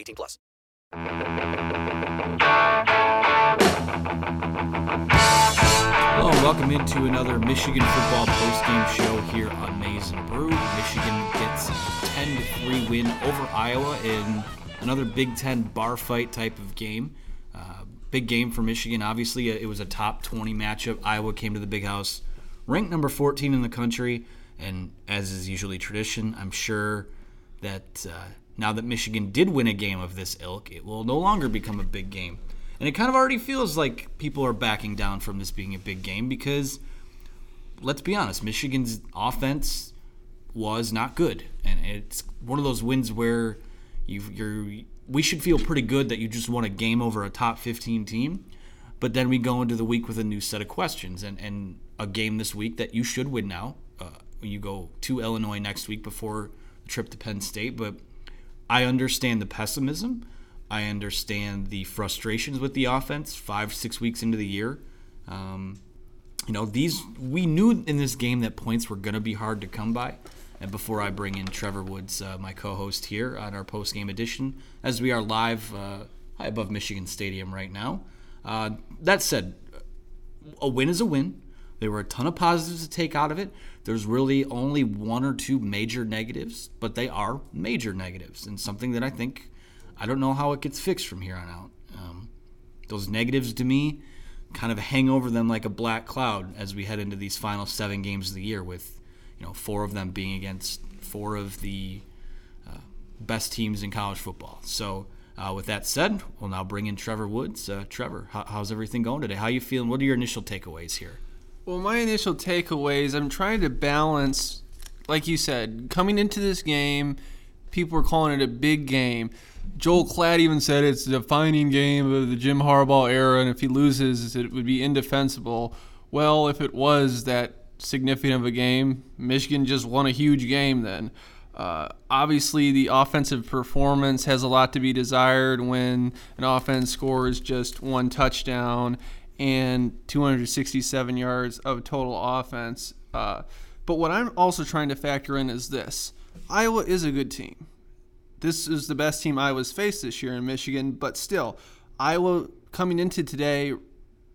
18 plus. Hello and welcome into another Michigan football postgame show here on Maize n Brew. Michigan gets a 10-3 win over Iowa in another Big Ten bar fight type of game big game for Michigan. Obviously, it was a top 20 matchup. Iowa came to the big house, ranked number 14 in the country, and as is usually tradition, I'm sure that uh, now that Michigan did win a game of this ilk, it will no longer become a big game. And it kind of already feels like people are backing down from this being a big game because, let's be honest, Michigan's offense was not good. And it's one of those wins where you are we should feel pretty good that you just won a game over a top 15 team. But then we go into the week with a new set of questions and, and a game this week that you should win now. Uh, when you go to Illinois next week before the trip to Penn State. But I understand the pessimism. I understand the frustrations with the offense five, six weeks into the year. Um, you know, these we knew in this game that points were going to be hard to come by. And before I bring in Trevor Woods, uh, my co-host here on our post-game edition, as we are live uh, high above Michigan Stadium right now. Uh, that said, a win is a win. There were a ton of positives to take out of it. There's really only one or two major negatives, but they are major negatives, and something that I think I don't know how it gets fixed from here on out. Um, those negatives to me kind of hang over them like a black cloud as we head into these final seven games of the year with you know, four of them being against four of the uh, best teams in college football. So, uh, with that said, we'll now bring in Trevor Woods. Uh, Trevor, how, how's everything going today? How you feeling? What are your initial takeaways here? Well, my initial takeaways, I'm trying to balance, like you said, coming into this game, people were calling it a big game. Joel Klatt even said it's a defining game of the Jim Harbaugh era, and if he loses, it would be indefensible. Well, if it was that significant of a game. Michigan just won a huge game then. Uh, obviously, the offensive performance has a lot to be desired when an offense scores just one touchdown and 267 yards of total offense. Uh, but what I'm also trying to factor in is this Iowa is a good team. This is the best team Iowa's faced this year in Michigan, but still, Iowa coming into today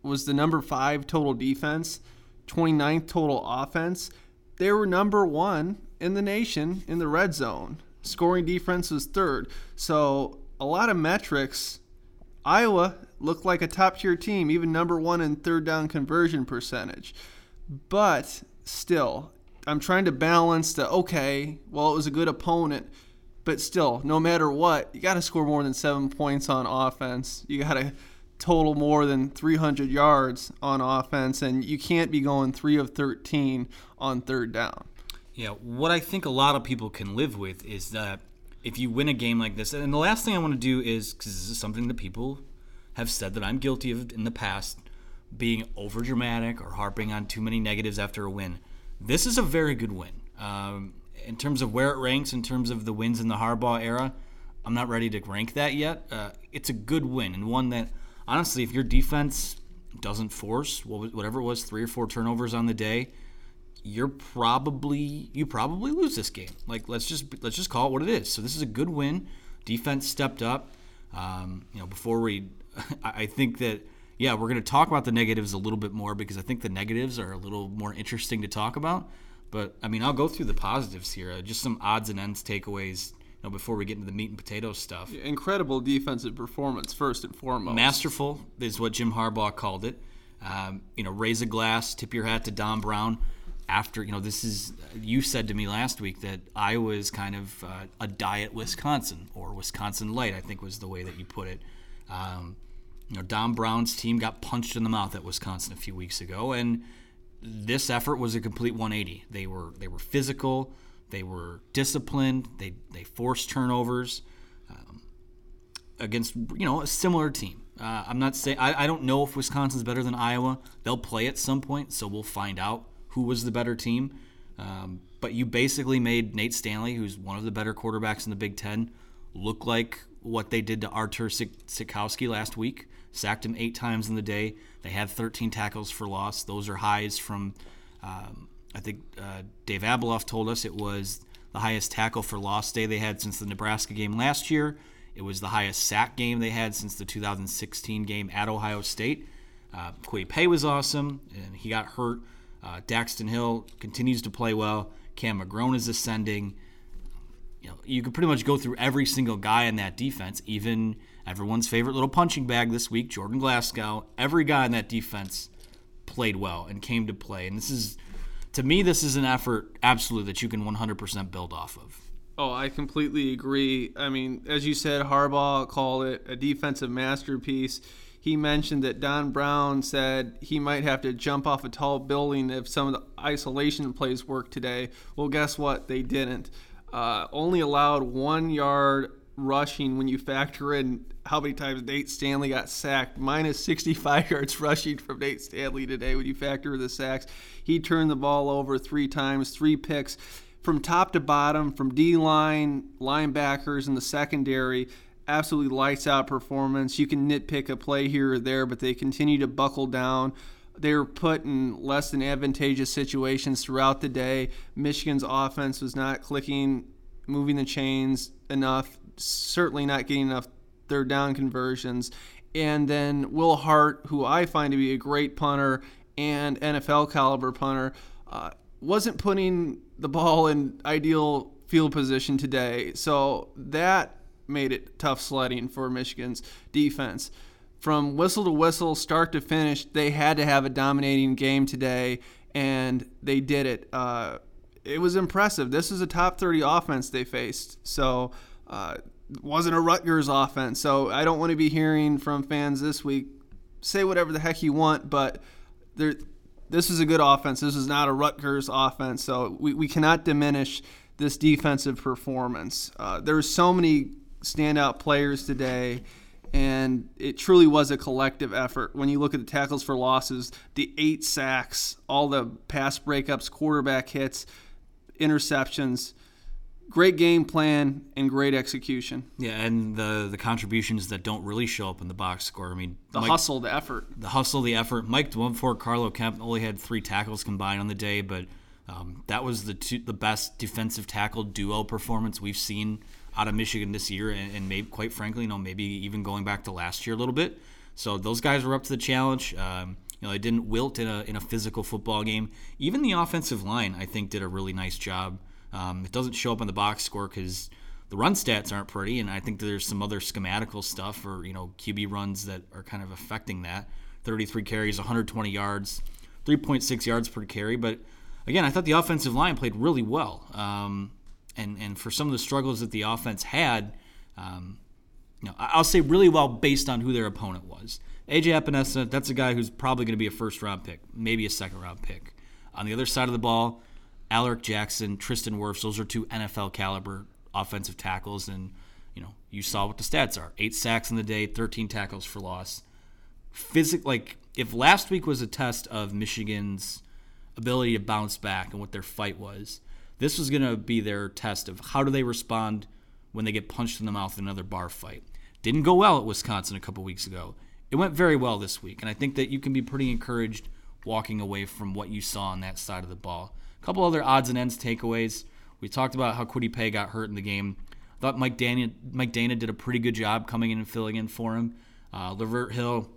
was the number five total defense 29th total offense. They were number one in the nation in the red zone. Scoring defense was third. So a lot of metrics. Iowa looked like a top tier team, even number one in third down conversion percentage. But still, I'm trying to balance the okay, well, it was a good opponent. But still, no matter what, you got to score more than seven points on offense. You got to total more than 300 yards on offense, and you can't be going three of 13 on third down. Yeah, what I think a lot of people can live with is that if you win a game like this, and the last thing I want to do is because this is something that people have said that I'm guilty of in the past, being over dramatic or harping on too many negatives after a win. This is a very good win. Um, in terms of where it ranks, in terms of the wins in the Harbaugh era, I'm not ready to rank that yet. Uh, it's a good win and one that, honestly, if your defense doesn't force whatever it was, three or four turnovers on the day, you're probably you probably lose this game. Like let's just let's just call it what it is. So this is a good win. Defense stepped up. Um, you know, before we, I think that yeah, we're going to talk about the negatives a little bit more because I think the negatives are a little more interesting to talk about. But I mean, I'll go through the positives here. Uh, just some odds and ends takeaways. You know, before we get into the meat and potatoes stuff. Incredible defensive performance, first and foremost. Masterful is what Jim Harbaugh called it. Um, you know, raise a glass, tip your hat to Don Brown. After you know, this is you said to me last week that I was kind of uh, a diet Wisconsin or Wisconsin light. I think was the way that you put it. Um, you know, Don Brown's team got punched in the mouth at Wisconsin a few weeks ago, and this effort was a complete 180. They were they were physical, they were disciplined, they they forced turnovers um, against you know a similar team. Uh, I'm not saying I, I don't know if Wisconsin's better than Iowa. They'll play at some point, so we'll find out who was the better team. Um, but you basically made Nate Stanley, who's one of the better quarterbacks in the Big Ten, look like what they did to Artur Sitkowski last week. Sacked him eight times in the day. They had 13 tackles for loss. Those are highs from, um, I think uh, Dave Ablauf told us it was the highest tackle for loss day they had since the Nebraska game last year. It was the highest sack game they had since the 2016 game at Ohio State. Uh, was awesome, and he got hurt. Uh, Daxton Hill continues to play well. Cam McGrone is ascending you know, you could pretty much go through every single guy in that defense, even everyone's favorite little punching bag this week, Jordan Glasgow. Every guy in that defense played well and came to play. And this is, to me, this is an effort absolutely that you can 100% build off of. Oh, I completely agree. I mean, as you said, Harbaugh called it a defensive masterpiece. He mentioned that Don Brown said he might have to jump off a tall building if some of the isolation plays worked today. Well, guess what? They didn't. Uh, only allowed one yard rushing when you factor in how many times Nate Stanley got sacked. Minus 65 yards rushing from Nate Stanley today when you factor the sacks. He turned the ball over three times, three picks. From top to bottom, from D line, linebackers, and the secondary, absolutely lights out performance. You can nitpick a play here or there, but they continue to buckle down they were put in less than advantageous situations throughout the day. Michigan's offense was not clicking, moving the chains enough, certainly not getting enough third down conversions. And then Will Hart, who I find to be a great punter and NFL caliber punter, uh, wasn't putting the ball in ideal field position today. So that made it tough sledding for Michigan's defense from whistle to whistle, start to finish, they had to have a dominating game today, and they did it. Uh, it was impressive. This is a top 30 offense they faced. So, uh, wasn't a Rutgers offense. So, I don't want to be hearing from fans this week say whatever the heck you want, but there, this is a good offense. This is not a Rutgers offense. So, we, we cannot diminish this defensive performance. Uh, there's so many standout players today and it truly was a collective effort. When you look at the tackles for losses, the eight sacks, all the pass breakups, quarterback hits, interceptions, great game plan and great execution. Yeah, and the the contributions that don't really show up in the box score. I mean, the Mike, hustle, the effort, the hustle, the effort. Mike Dwumfour, Carlo Kemp only had three tackles combined on the day, but um, that was the two, the best defensive tackle duo performance we've seen out of Michigan this year, and, and maybe, quite frankly, you know, maybe even going back to last year a little bit. So those guys were up to the challenge. Um, you know, they didn't wilt in a in a physical football game. Even the offensive line, I think, did a really nice job. Um, it doesn't show up on the box score because the run stats aren't pretty, and I think there's some other schematical stuff or you know QB runs that are kind of affecting that. 33 carries, 120 yards, 3.6 yards per carry. But again, I thought the offensive line played really well. Um, and and for some of the struggles that the offense had, um, you know, I'll say really well based on who their opponent was. AJ Epenesa, that's a guy who's probably going to be a first round pick, maybe a second round pick. On the other side of the ball, Alaric Jackson, Tristan Wirfs, those are two NFL caliber offensive tackles, and you know you saw what the stats are: eight sacks in the day, 13 tackles for loss. Physic, like if last week was a test of Michigan's ability to bounce back and what their fight was, this was going to be their test of how do they respond when they get punched in the mouth in another bar fight. Didn't go well at Wisconsin a couple weeks ago. It went very well this week, and I think that you can be pretty encouraged walking away from what you saw on that side of the ball. A couple other odds and ends takeaways. We talked about how Kwity Paye got hurt in the game. I thought Mike Danna, Mike Danna did a pretty good job coming in and filling in for him. Uh, Lavert Hill,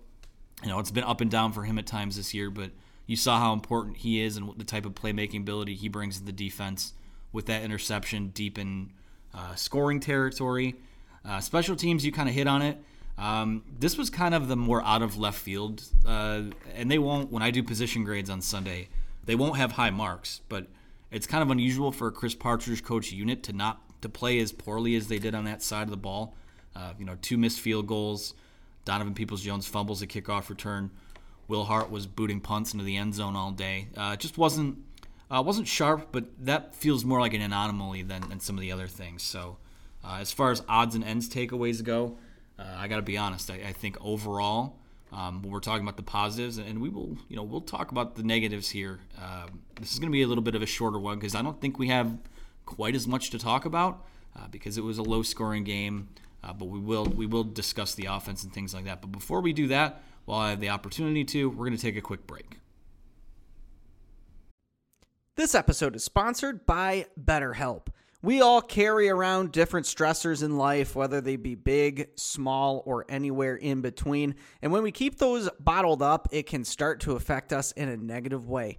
you know, it's been up and down for him at times this year, but you saw how important he is and what the type of playmaking ability he brings to the defense with that interception deep in uh, scoring territory. Uh, special teams, you kind of hit on it. Um, this was kind of the more out of left field, uh, and they won't. When I do position grades on Sunday, they won't have high marks, but it's kind of unusual for a Chris Partridge coach unit to not to play as poorly as they did on that side of the ball. Uh, you know, two missed field goals. Donovan Peoples Jones fumbles a kickoff return. Will Hart was booting punts into the end zone all day. Uh, just wasn't uh, wasn't sharp, but that feels more like an anomaly than, than some of the other things. So, uh, as far as odds and ends takeaways go, uh, I got to be honest. I, I think overall, um, when we're talking about the positives, and we will, you know, we'll talk about the negatives here. Um, this is going to be a little bit of a shorter one because I don't think we have quite as much to talk about uh, because it was a low-scoring game. Uh, but we will we will discuss the offense and things like that. But before we do that, while I have the opportunity to, we're going to take a quick break. This episode is sponsored by BetterHelp. We all carry around different stressors in life, whether they be big, small, or anywhere in between. And when we keep those bottled up, it can start to affect us in a negative way.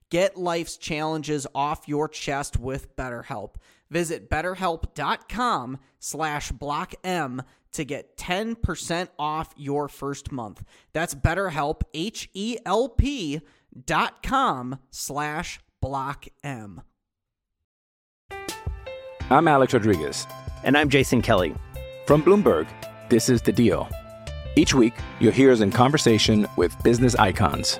Get life's challenges off your chest with BetterHelp. Visit betterhelp.com slash blockm to get 10% off your first month. That's betterhelp, H-E-L-P dot com slash blockm. I'm Alex Rodriguez. And I'm Jason Kelly. From Bloomberg, this is The Deal. Each week, you'll hear us in conversation with business icons.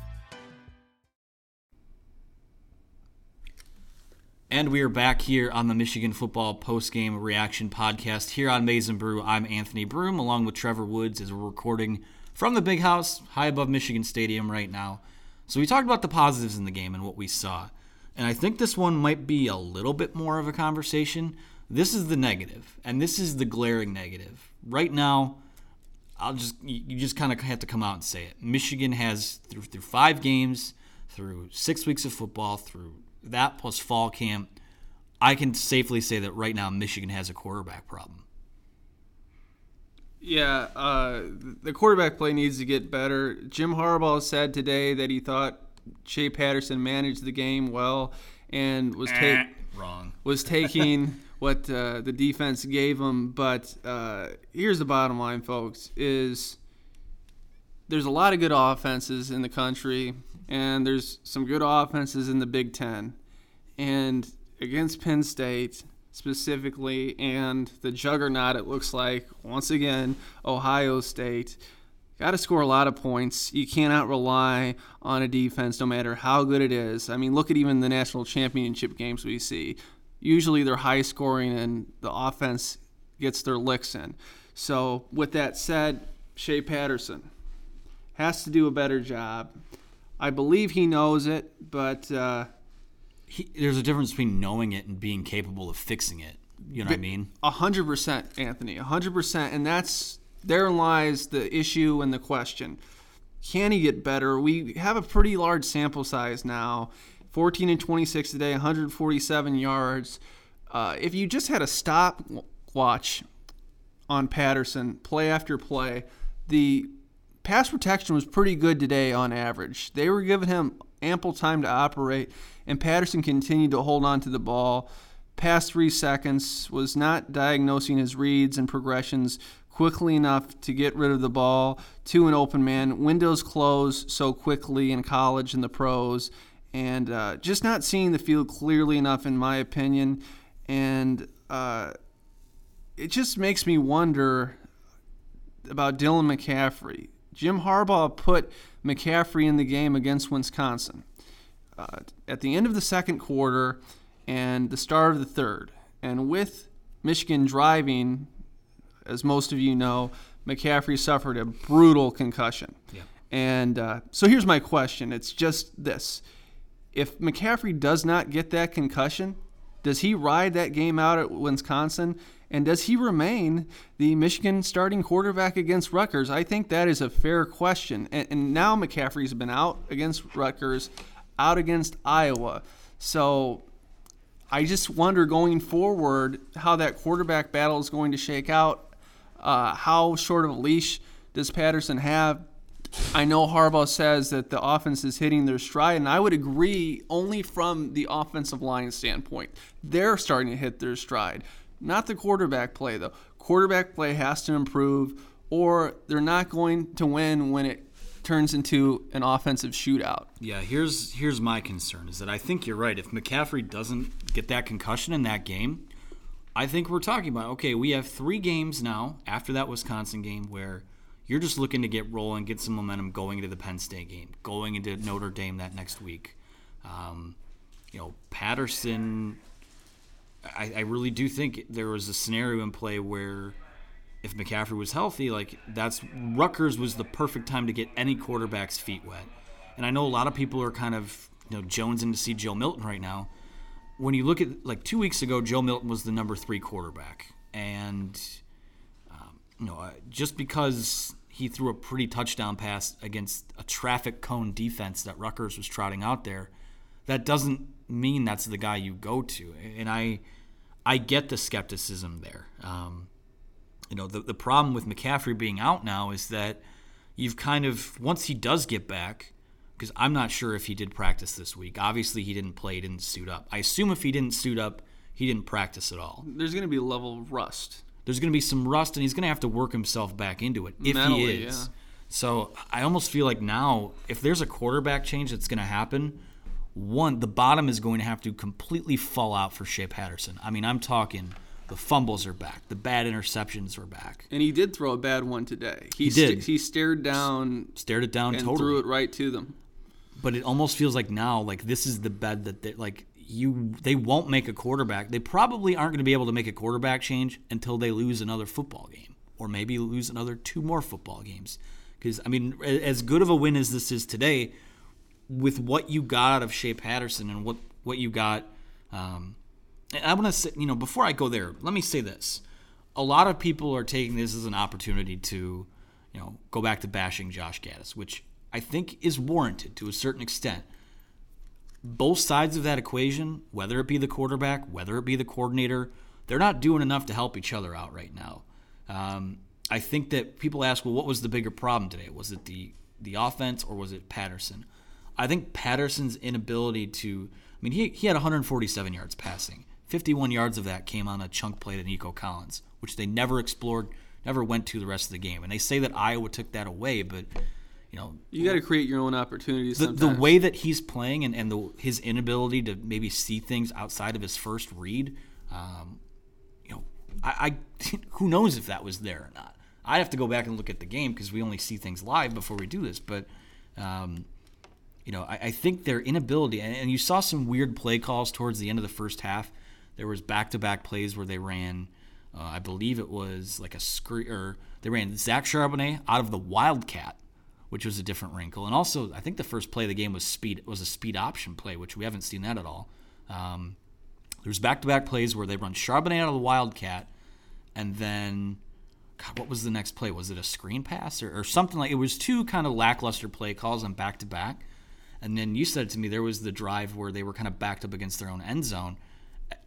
And we are back here on the Michigan Football Postgame Reaction Podcast here on Maize n Brew. I'm Anthony Broom along with Trevor Woods as we're recording from the big house high above Michigan Stadium right now. So we talked about the positives in the game and what we saw. And I think this one might be a little bit more of a conversation. This is the negative, and this is the glaring negative. Right now, I'll just you just kind of have to come out and say it. Michigan has through through five games, through six weeks of football, through that plus fall camp. I can safely say that right now Michigan has a quarterback problem. Yeah, uh, the quarterback play needs to get better. Jim Harbaugh said today that he thought Shea Patterson managed the game well and was ta- Wrong. was taking what uh, the defense gave him. But uh, here's the bottom line, folks: is there's a lot of good offenses in the country, and there's some good offenses in the Big Ten, and against Penn State specifically, and the juggernaut it looks like once again Ohio State. Got to score a lot of points. You cannot rely on a defense, no matter how good it is. I mean, look at even the national championship games we see. Usually they're high scoring and the offense gets their licks in. So, with that said, Shea Patterson has to do a better job. I believe he knows it, but uh, he, there's a difference between knowing it and being capable of fixing it. You know what I mean? A hundred percent, Anthony. A hundred percent, and that's therein lies the issue and the question. Can he get better? We have a pretty large sample size now. 14 and 26 today, 147 yards. Uh, if you just had a stop watch on Patterson, play after play, the pass protection was pretty good today on average. They were giving him ample time to operate, and Patterson continued to hold on to the ball. Past three seconds was not diagnosing his reads and progressions quickly enough to get rid of the ball to an open man. Windows close so quickly in college and the pros, and uh, just not seeing the field clearly enough, in my opinion. And uh, it just makes me wonder about Dylan McCaffrey. Jim Harbaugh put McCaffrey in the game against Wisconsin uh, at the end of the second quarter and the start of the third. And with Michigan driving, as most of you know, McCaffrey suffered a brutal concussion. Yeah. And uh, so here's my question it's just this. If McCaffrey does not get that concussion, does he ride that game out at Wisconsin? And does he remain the Michigan starting quarterback against Rutgers? I think that is a fair question. And, and now McCaffrey's been out against Rutgers, out against Iowa. So I just wonder going forward how that quarterback battle is going to shake out. Uh, how short of a leash does Patterson have? I know Harbaugh says that the offense is hitting their stride, and I would agree only from the offensive line standpoint. They're starting to hit their stride. Not the quarterback play, though. Quarterback play has to improve, or they're not going to win when it turns into an offensive shootout. Yeah, here's here's my concern is that I think you're right. If McCaffrey doesn't get that concussion in that game, I think we're talking about okay, we have three games now after that Wisconsin game where you're just looking to get rolling, get some momentum going into the Penn State game, going into Notre Dame that next week. Um, you know, Patterson I, I really do think there was a scenario in play where if McCaffrey was healthy, like that's Rutgers was the perfect time to get any quarterback's feet wet. And I know a lot of people are kind of you know jonesing to see Joe Milton right now. When you look at like two weeks ago, Joe Milton was the number three quarterback, and um, you know uh, just because he threw a pretty touchdown pass against a traffic cone defense that Rutgers was trotting out there, that doesn't mean that's the guy you go to. And I I get the skepticism there. Um, you know, the, the problem with McCaffrey being out now is that you've kind of, once he does get back, because I'm not sure if he did practice this week. Obviously, he didn't play, didn't suit up. I assume if he didn't suit up, he didn't practice at all. There's going to be a level of rust. There's going to be some rust, and he's going to have to work himself back into it if Mentally, he is. yeah. So I almost feel like now, if there's a quarterback change that's going to happen, one, the bottom is going to have to completely fall out for Shea Patterson. I mean, I'm talking the fumbles are back, the bad interceptions are back. And he did throw a bad one today. He did. he stared down, stared it down and totally. threw it right to them. But it almost feels like now, like this is the bed that they like you. They won't make a quarterback. They probably aren't going to be able to make a quarterback change until they lose another football game, or maybe lose another two more football games. Because I mean, as good of a win as this is today, with what you got out of Shea Patterson and what what you got. Um, I want to say, you know, before I go there, let me say this: a lot of people are taking this as an opportunity to, you know, go back to bashing Josh Gattis, which I think is warranted to a certain extent. Both sides of that equation, whether it be the quarterback, whether it be the coordinator, they're not doing enough to help each other out right now. Um, I think that people ask, well, what was the bigger problem today? Was it the the offense or was it Patterson? I think Patterson's inability to, I mean, he, he had 147 yards passing. 51 yards of that came on a chunk play to Nico Collins, which they never explored, never went to the rest of the game. And they say that Iowa took that away, but, you know. You got to create your own opportunities The, sometimes. the way that he's playing and, and the, his inability to maybe see things outside of his first read, um, you know, I, I who knows if that was there or not. I'd have to go back and look at the game because we only see things live before we do this. But, um, you know, I, I, think their inability, and, and, you saw some weird play calls towards the end of the first half. There was back-to-back plays where they ran, uh, I believe it was like a screen, or they ran Zach Charbonnet out of the Wildcat, which was a different wrinkle. And also, I think the first play of the game was speed was a speed option play, which we haven't seen that at all. Um, there's back-to-back plays where they run Charbonnet out of the Wildcat, and then God, what was the next play? Was it a screen pass or, or something like? It was two kind of lackluster play calls on back-to-back, and then you said to me there was the drive where they were kind of backed up against their own end zone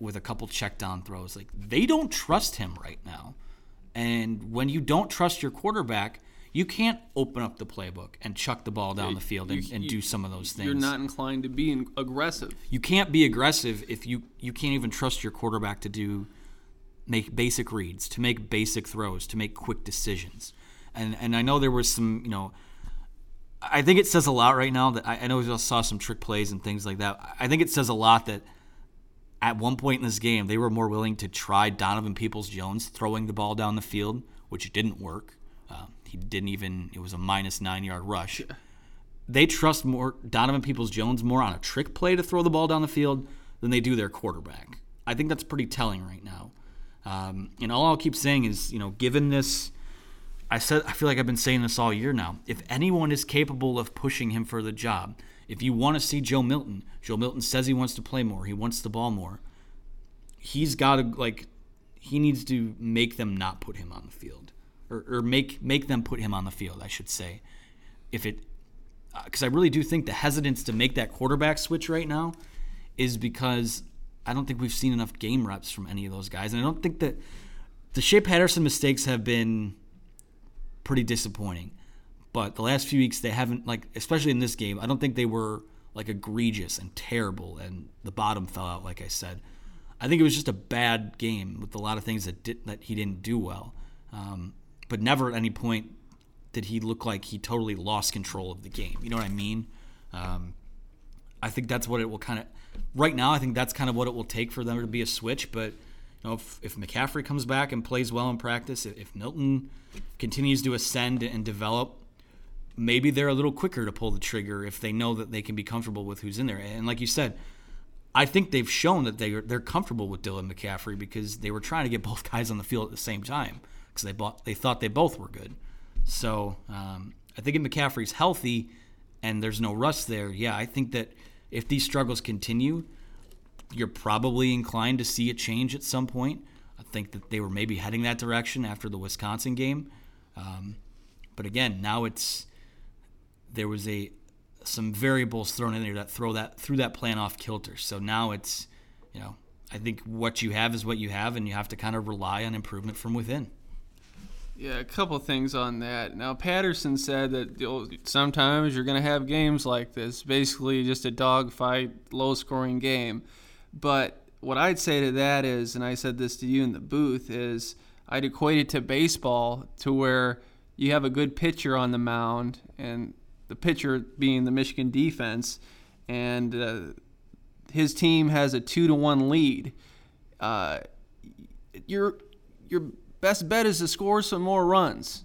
with a couple check down throws. Like they don't trust him right now. And when you don't trust your quarterback, you can't open up the playbook and chuck the ball down the field and, and do some of those things. You're not inclined to be aggressive. You can't be aggressive if you you can't even trust your quarterback to do make basic reads, to make basic throws, to make quick decisions. And and I know there was some, you know, I think it says a lot right now that I, I know we all saw some trick plays and things like that. I think it says a lot that at one point in this game, they were more willing to try Donovan Peoples Jones throwing the ball down the field, which didn't work. Uh, he didn't even, it was a minus nine yard rush. They trust more Donovan Peoples Jones more on a trick play to throw the ball down the field than they do their quarterback. I think that's pretty telling right now. Um, and all I'll keep saying is, you know, given this, I said I feel like I've been saying this all year now. If anyone is capable of pushing him for the job, if you want to see Joe Milton, Joe Milton says he wants to play more. He wants the ball more. He's got to like he needs to make them not put him on the field, or, or make make them put him on the field. I should say, if it because uh, I really do think the hesitance to make that quarterback switch right now is because I don't think we've seen enough game reps from any of those guys, and I don't think that the Shea Patterson mistakes have been pretty disappointing. But the last few weeks, they haven't like, especially in this game. I don't think they were like egregious and terrible, and the bottom fell out. Like I said, I think it was just a bad game with a lot of things that did, that he didn't do well. Um, but never at any point did he look like he totally lost control of the game. You know what I mean? Um, I think that's what it will kind of. Right now, I think that's kind of what it will take for them to be a switch. But know, if, if McCaffrey comes back and plays well in practice, if Milton continues to ascend and develop, maybe they're a little quicker to pull the trigger if they know that they can be comfortable with who's in there. And like you said, I think they've shown that they are, they're comfortable with Dylan McCaffrey because they were trying to get both guys on the field at the same time because they bought, they thought they both were good. So um, I think if McCaffrey's healthy and there's no rust there, yeah, I think that if these struggles continue, you're probably inclined to see a change at some point. I think that they were maybe heading that direction after the Wisconsin game. Um, but again, now it's there was a some variables thrown in there that throw that threw that plan off kilter. So now it's, you know, I think what you have is what you have, and you have to kind of rely on improvement from within. Yeah, a couple things on that. Now, Patterson said that sometimes you're going to have games like this, basically just a dogfight, low scoring game. But what I'd say to that is, and I said this to you in the booth, is I'd equate it to baseball to where you have a good pitcher on the mound, and the pitcher being the Michigan defense, and uh, his team has a two to one lead. Uh, your your best bet is to score some more runs.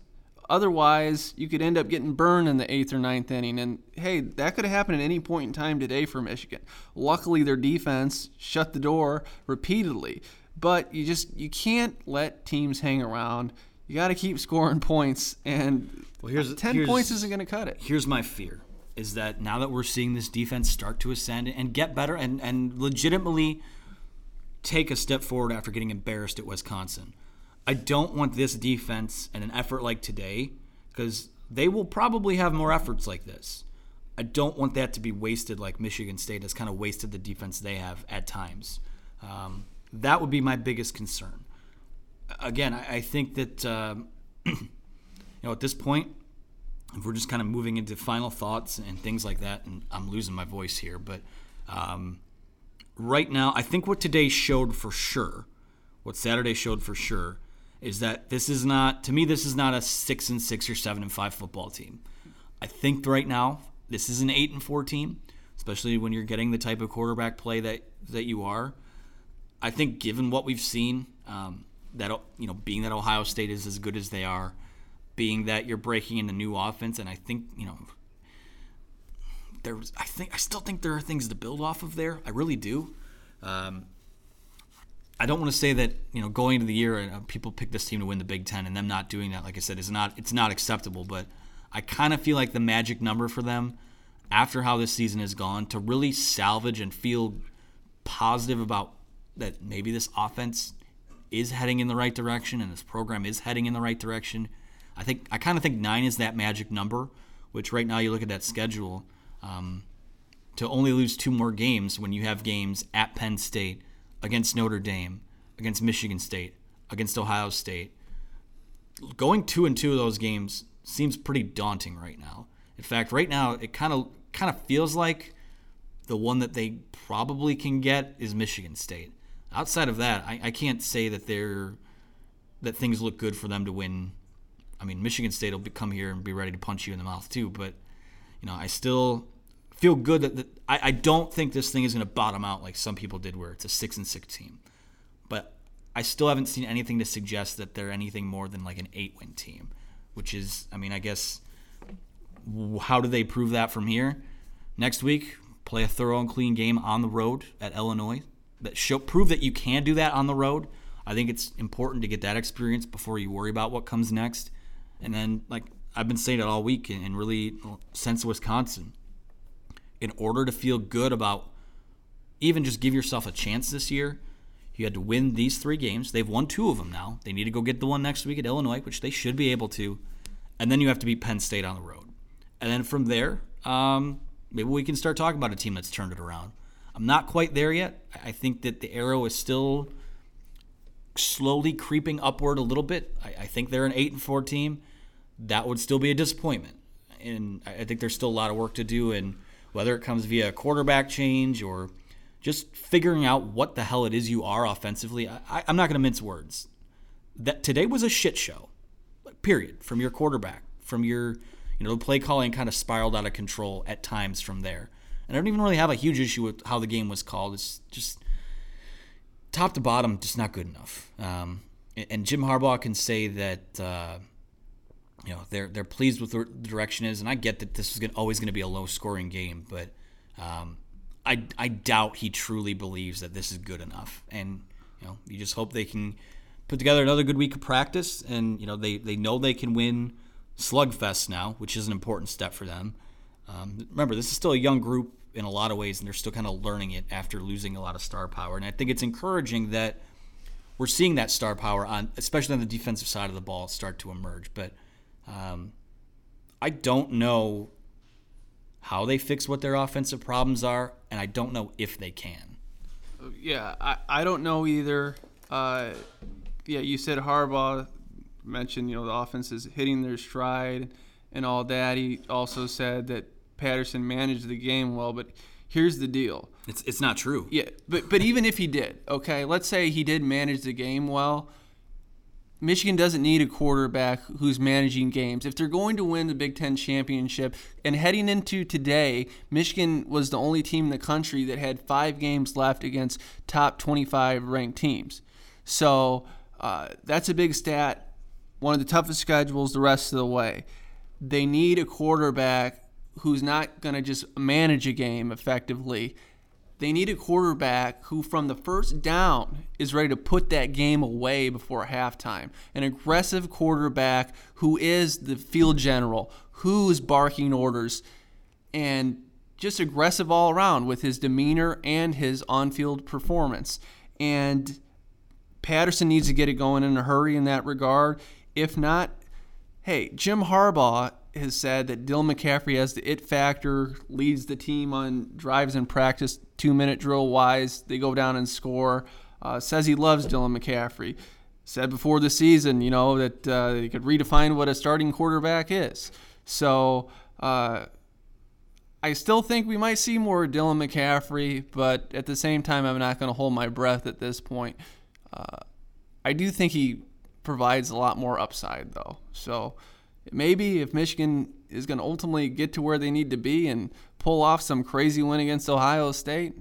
Otherwise, you could end up getting burned in the eighth or ninth inning. And hey, that could have happened at any point in time today for Michigan. Luckily, their defense shut the door repeatedly. But you just you can't let teams hang around. You got to keep scoring points, and well, here's, ten here's, points isn't going to cut it. Here's my fear: is that now that we're seeing this defense start to ascend and get better, and and legitimately take a step forward after getting embarrassed at Wisconsin. I don't want this defense and an effort like today because they will probably have more efforts like this. I don't want that to be wasted like Michigan State has kind of wasted the defense they have at times. Um, that would be my biggest concern again, I, I think that um, you know at this point, if we're just kind of moving into final thoughts and things like that, and I'm losing my voice here, but um, right now, I think what today showed for sure, what Saturday showed for sure, is that this is not to me this is not a six and six or seven and five football team. I think right now this is an eight and four team, especially when you're getting the type of quarterback play that that you are. I think given what we've seen, um, that you know, being that Ohio State is as good as they are, being that you're breaking in a new offense, and I think you know, there's I think I still think there are things to build off of there. I really do. Um, I don't want to say that you know going into the year uh, people pick this team to win the Big Ten and them not doing that. Like I said, is not it's not acceptable. But I kind of feel like the magic number for them after how this season has gone to really salvage and feel positive about that maybe this offense is heading in the right direction and this program is heading in the right direction. I think I kind of think nine is that magic number, which right now you look at that schedule. Um, to only lose two more games when you have games at Penn State, against Notre Dame, against Michigan State, against Ohio State. Going two and two of those games seems pretty daunting right now. In fact, right now it kind of kind of feels like the one that they probably can get is Michigan State. Outside of that, I, I can't say that they're that things look good for them to win. I mean, Michigan State will be, come here and be ready to punch you in the mouth too. But you know, I still feel good that, that I, I don't think this thing is going to bottom out like some people did, where it's a six and six team. But I still haven't seen anything to suggest that they're anything more than like an eight win team, which is, I mean, I guess, how do they prove that from here? Next week, play a thorough and clean game on the road at Illinois. That show prove that you can do that on the road. I think it's important to get that experience before you worry about what comes next. And then, like I've been saying it all week, and really since Wisconsin, in order to feel good about even just give yourself a chance this year, you had to win these three games. They've won two of them now. They need to go get the one next week at Illinois, which they should be able to. And then you have to beat Penn State on the road. And then from there, um, maybe we can start talking about a team that's turned it around. I'm not quite there yet. I think that the arrow is still slowly creeping upward a little bit. I, I think they're an eight and four team. That would still be a disappointment, and I think there's still a lot of work to do. And whether it comes via a quarterback change or just figuring out what the hell it is you are offensively. I, am not going to mince words. That today was a shit show, period. From your quarterback, from your you know the play calling kind of spiraled out of control at times from there. And I don't even really have a huge issue with how the game was called. It's just top to bottom, just not good enough. Um, and Jim Harbaugh can say that. Uh, you know they're they're pleased with the direction is, and I get that this is gonna, always going to be a low scoring game, but um, I I doubt he truly believes that this is good enough, and you know you just hope they can put together another good week of practice, and you know they they know they can win slugfest now, which is an important step for them. Um, remember, this is still a young group in a lot of ways, and they're still kind of learning it after losing a lot of star power, and I think it's encouraging that we're seeing that star power on, especially on the defensive side of the ball, start to emerge, but. Um, I don't know how they fix what their offensive problems are, and I don't know if they can. Yeah, I, I don't know either. Uh, yeah, you said Harbaugh mentioned you know the offense is hitting their stride and all that. He also said that Patterson managed the game well, but here's the deal. It's it's not true. Yeah, but but even if he did, okay, let's say he did manage the game well. Michigan doesn't need a quarterback who's managing games. If they're going to win the Big Ten championship, and heading into today, Michigan was the only team in the country that had five games left against top 25 ranked teams. So uh, that's a big stat. One of the toughest schedules the rest of the way. They need a quarterback who's not going to just manage a game effectively they need a quarterback who, from the first down, is ready to put that game away before halftime. An aggressive quarterback who is the field general, who's barking orders, and just aggressive all around with his demeanor and his on field performance. And Patterson needs to get it going in a hurry in that regard. If not, hey, Jim Harbaugh has said that Dylan McCaffrey has the it factor, leads the team on drives in practice, two minute drill wise. They go down and score. Uh, says he loves Dylan McCaffrey. Said before the season, you know, that uh, he could redefine what a starting quarterback is. So uh, I still think we might see more Dylan McCaffrey, but at the same time, I'm not going to hold my breath at this point. Uh, I do think he provides a lot more upside, though. So maybe if Michigan is going to ultimately get to where they need to be and pull off some crazy win against Ohio State,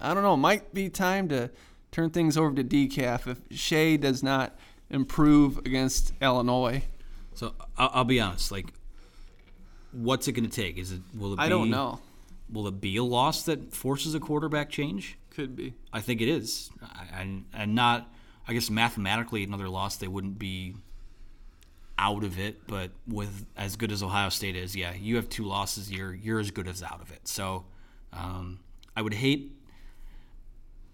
I don't know. It might be time to turn things over to decaf if Shea does not improve against Illinois. So I'll, I'll be honest. Like, what's it going to take? Is it will it? Be, I don't know. Will it be a loss that forces a quarterback change? Could be. I think it is, and and not. I guess mathematically, another loss they wouldn't be out of it, but with as good as Ohio State is, yeah, you have two losses, you're you're as good as out of it. So um, I would hate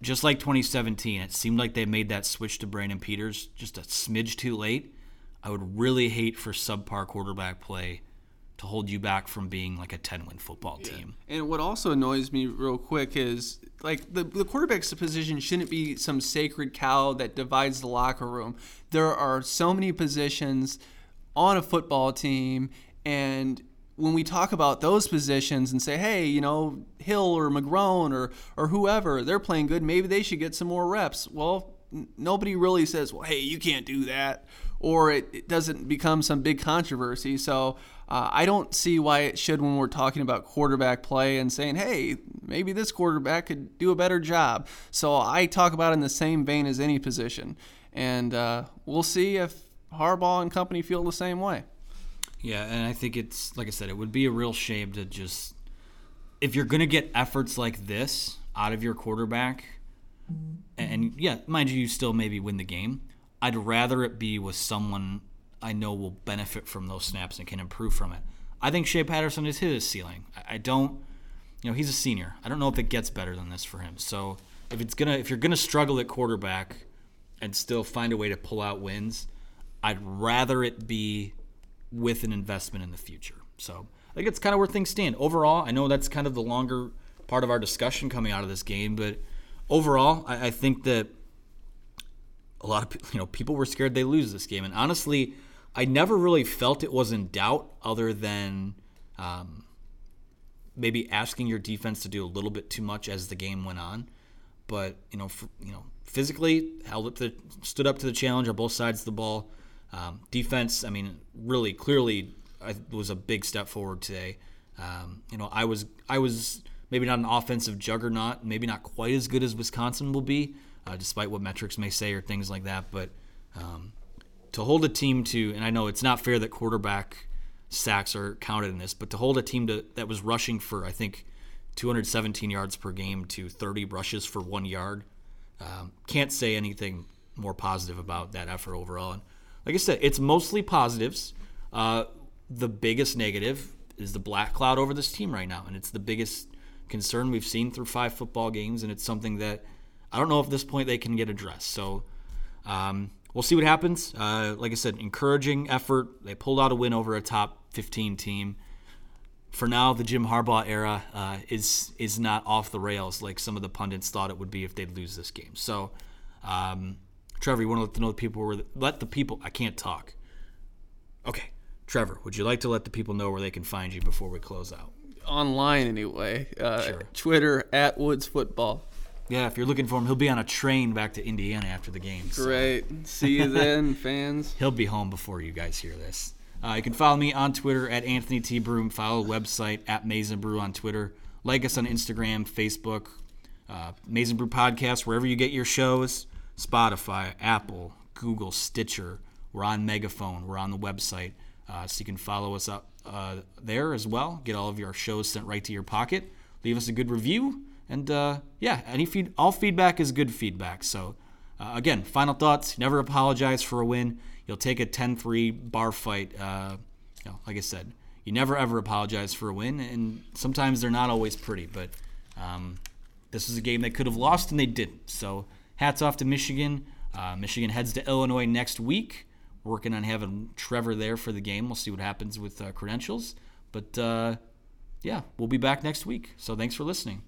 just like 2017, it seemed like they made that switch to Brandon Peters just a smidge too late. I would really hate for subpar quarterback play to hold you back from being like a 10 win football team. And what also annoys me real quick is like the, the quarterback's position shouldn't be some sacred cow that divides the locker room. There are so many positions on a football team and when we talk about those positions and say, hey, you know, Hill or McGrone or or whoever, they're playing good, maybe they should get some more reps. Well, n- nobody really says, well, hey, you can't do that, or it, it doesn't become some big controversy. So uh, I don't see why it should when we're talking about quarterback play and saying, hey, maybe this quarterback could do a better job. So I talk about in the same vein as any position, and uh, we'll see if Harbaugh and company feel the same way. Yeah, and I think it's like I said, it would be a real shame to just if you're going to get efforts like this out of your quarterback, and yeah, mind you, you still maybe win the game. I'd rather it be with someone I know will benefit from those snaps and can improve from it. I think Shea Patterson is his ceiling. I don't, you know, he's a senior. I don't know if it gets better than this for him. So if it's gonna, if you're gonna struggle at quarterback and still find a way to pull out wins, I'd rather it be with an investment in the future. So I think it's kind of where things stand. Overall, I know that's kind of the longer part of our discussion coming out of this game, but overall, I, I think that a lot of you know people were scared they lose this game, and honestly, I never really felt it was in doubt, other than um, maybe asking your defense to do a little bit too much as the game went on. But you know, for, you know, physically held up the stood up to the challenge on both sides of the ball. Um, defense, I mean, really clearly I, was a big step forward today. Um, you know, I was I was maybe not an offensive juggernaut, maybe not quite as good as Wisconsin will be, uh, despite what metrics may say or things like that. But um, to hold a team to, and I know it's not fair that quarterback sacks are counted in this, but to hold a team to, that was rushing for I think 217 yards per game to 30 rushes for one yard, um, can't say anything more positive about that effort overall. And like I said, it's mostly positives. Uh, the biggest negative is the black cloud over this team right now, and it's the biggest concern we've seen through five football games, and it's something that I don't know if this point they can get addressed. So um, we'll see what happens. Uh, like I said, encouraging effort. They pulled out a win over a top 15 team. For now, the Jim Harbaugh era uh, is is not off the rails like some of the pundits thought it would be if they'd lose this game. So. Um, Trevor, you want to let the know the people where let the people. I can't talk. Okay, Trevor, would you like to let the people know where they can find you before we close out? Online, anyway. Uh, Sure. Twitter at Woods Football. Yeah, if you're looking for him, he'll be on a train back to Indiana after the game. so- Great. See you then, fans. He'll be home before you guys hear this. Uh, you can follow me on Twitter at Anthony T. Broome. Follow the website at Maize n Brew on Twitter. Like us on Instagram, Facebook, uh, Maize n Brew Podcast, wherever you get your shows Spotify, Apple, Google, Stitcher. We're on Megaphone. We're on the website. Uh, so you can follow us up uh, there as well. Get all of your shows sent right to your pocket. Leave us a good review. And uh, yeah, any feed, all feedback is good feedback. So uh, again, final thoughts. Never apologize for a win. You'll take a 10-3 bar fight. Uh, you know, like I said, you never ever apologize for a win, and sometimes they're not always pretty. But um, this is a game they could have lost and they didn't. So hats off to Michigan. Uh, Michigan heads to Illinois next week. Working on having Trevor there for the game. We'll see what happens with uh, credentials. But uh, yeah, we'll be back next week. So thanks for listening.